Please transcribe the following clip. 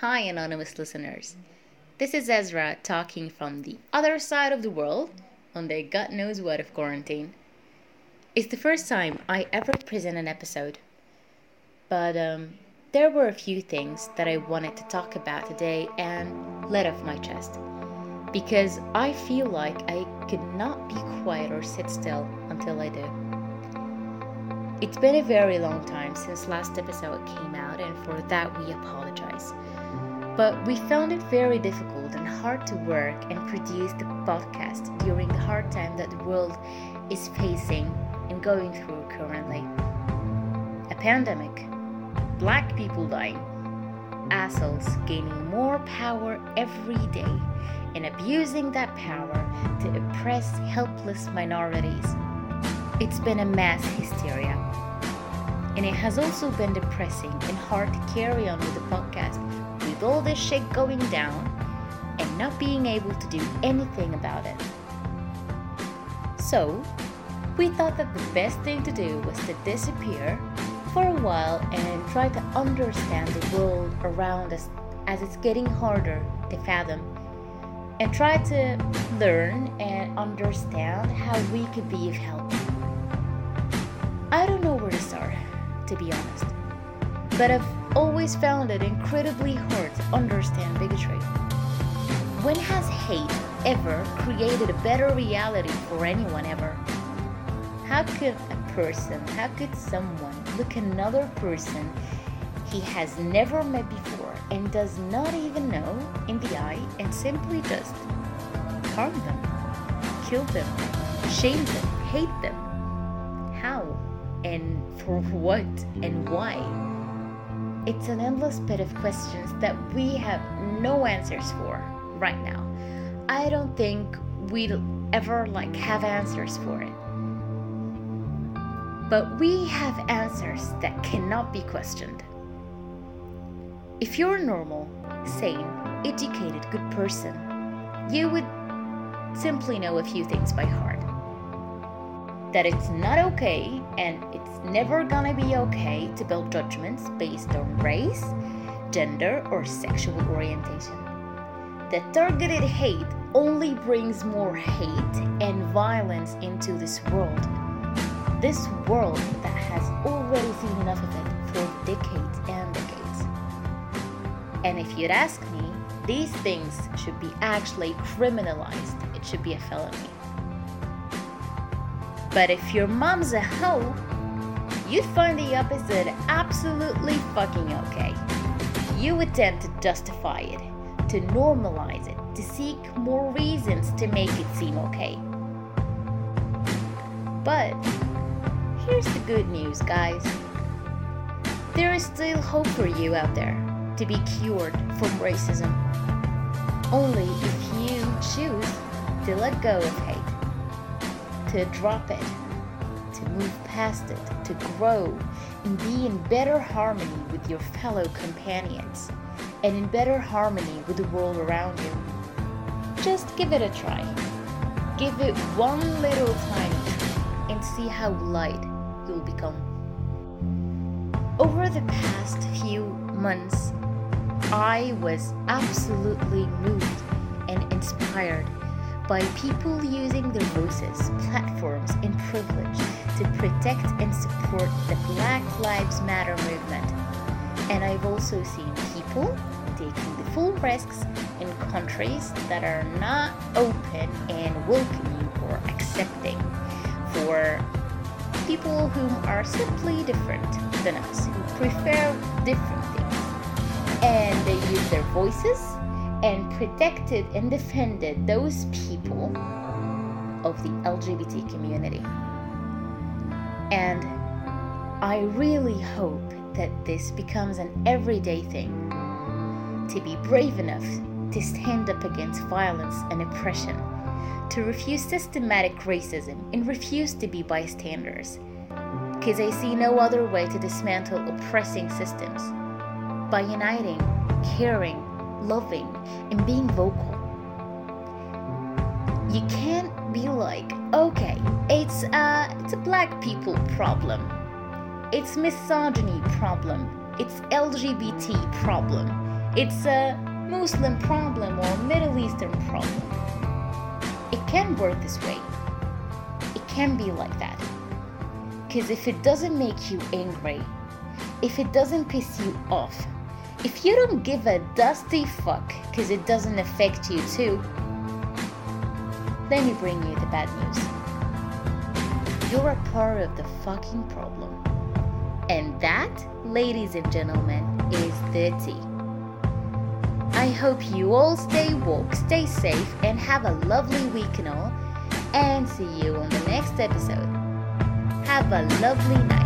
Hi, anonymous listeners. This is Ezra talking from the other side of the world on the God knows what of quarantine. It's the first time I ever present an episode, but um, there were a few things that I wanted to talk about today and let off my chest because I feel like I could not be quiet or sit still until I do. It's been a very long time since last episode came out, and for that we apologize. But we found it very difficult and hard to work and produce the podcast during the hard time that the world is facing and going through currently. A pandemic, black people dying, assholes gaining more power every day and abusing that power to oppress helpless minorities. It's been a mass hysteria. And it has also been depressing and hard to carry on with the podcast with all this shit going down and not being able to do anything about it. So, we thought that the best thing to do was to disappear for a while and try to understand the world around us as it's getting harder to fathom and try to learn and understand how we could be of help. I don't know where to start, to be honest, but I've always found it incredibly hard to understand bigotry. When has hate ever created a better reality for anyone ever? How could a person, how could someone look another person he has never met before and does not even know in the eye and simply just harm them, kill them, shame them, hate them? And for what and why? It's an endless bed of questions that we have no answers for right now. I don't think we'll ever like have answers for it. But we have answers that cannot be questioned. If you're a normal, sane, educated, good person, you would simply know a few things by heart. That it's not okay and it's never gonna be okay to build judgments based on race, gender, or sexual orientation. That targeted hate only brings more hate and violence into this world. This world that has already seen enough of it for decades and decades. And if you'd ask me, these things should be actually criminalized. It should be a felony. But if your mom's a hoe, you'd find the opposite absolutely fucking okay. You tend to justify it, to normalize it, to seek more reasons to make it seem okay. But here's the good news, guys. There is still hope for you out there to be cured from racism. Only if you choose to let go of hate, to drop it, to move past it, to grow and be in better harmony with your fellow companions and in better harmony with the world around you. Just give it a try. Give it one little tiny try and see how light you'll become. Over the past few months, I was absolutely moved and inspired by people using their voices, platforms, and privilege to protect and support the Black Lives Matter movement. And I've also seen people taking the full risks in countries that are not open and welcoming or accepting for people who are simply different than us, who prefer different things. and they use their voices and protected and defended those people of the LGBT community. And I really hope that this becomes an everyday thing to be brave enough to stand up against violence and oppression, to refuse systematic racism and refuse to be bystanders. Because I see no other way to dismantle oppressing systems by uniting, caring, loving, and being vocal. You can't be like, okay, it's a, it's a black people problem. It's misogyny problem. It's LGBT problem. it's a Muslim problem or Middle Eastern problem. It can work this way. It can be like that. Because if it doesn't make you angry, if it doesn't piss you off, if you don't give a dusty fuck because it doesn't affect you too, let me bring you the bad news. You're a part of the fucking problem. And that, ladies and gentlemen, is the tea. I hope you all stay woke, stay safe, and have a lovely week and all. And see you on the next episode. Have a lovely night.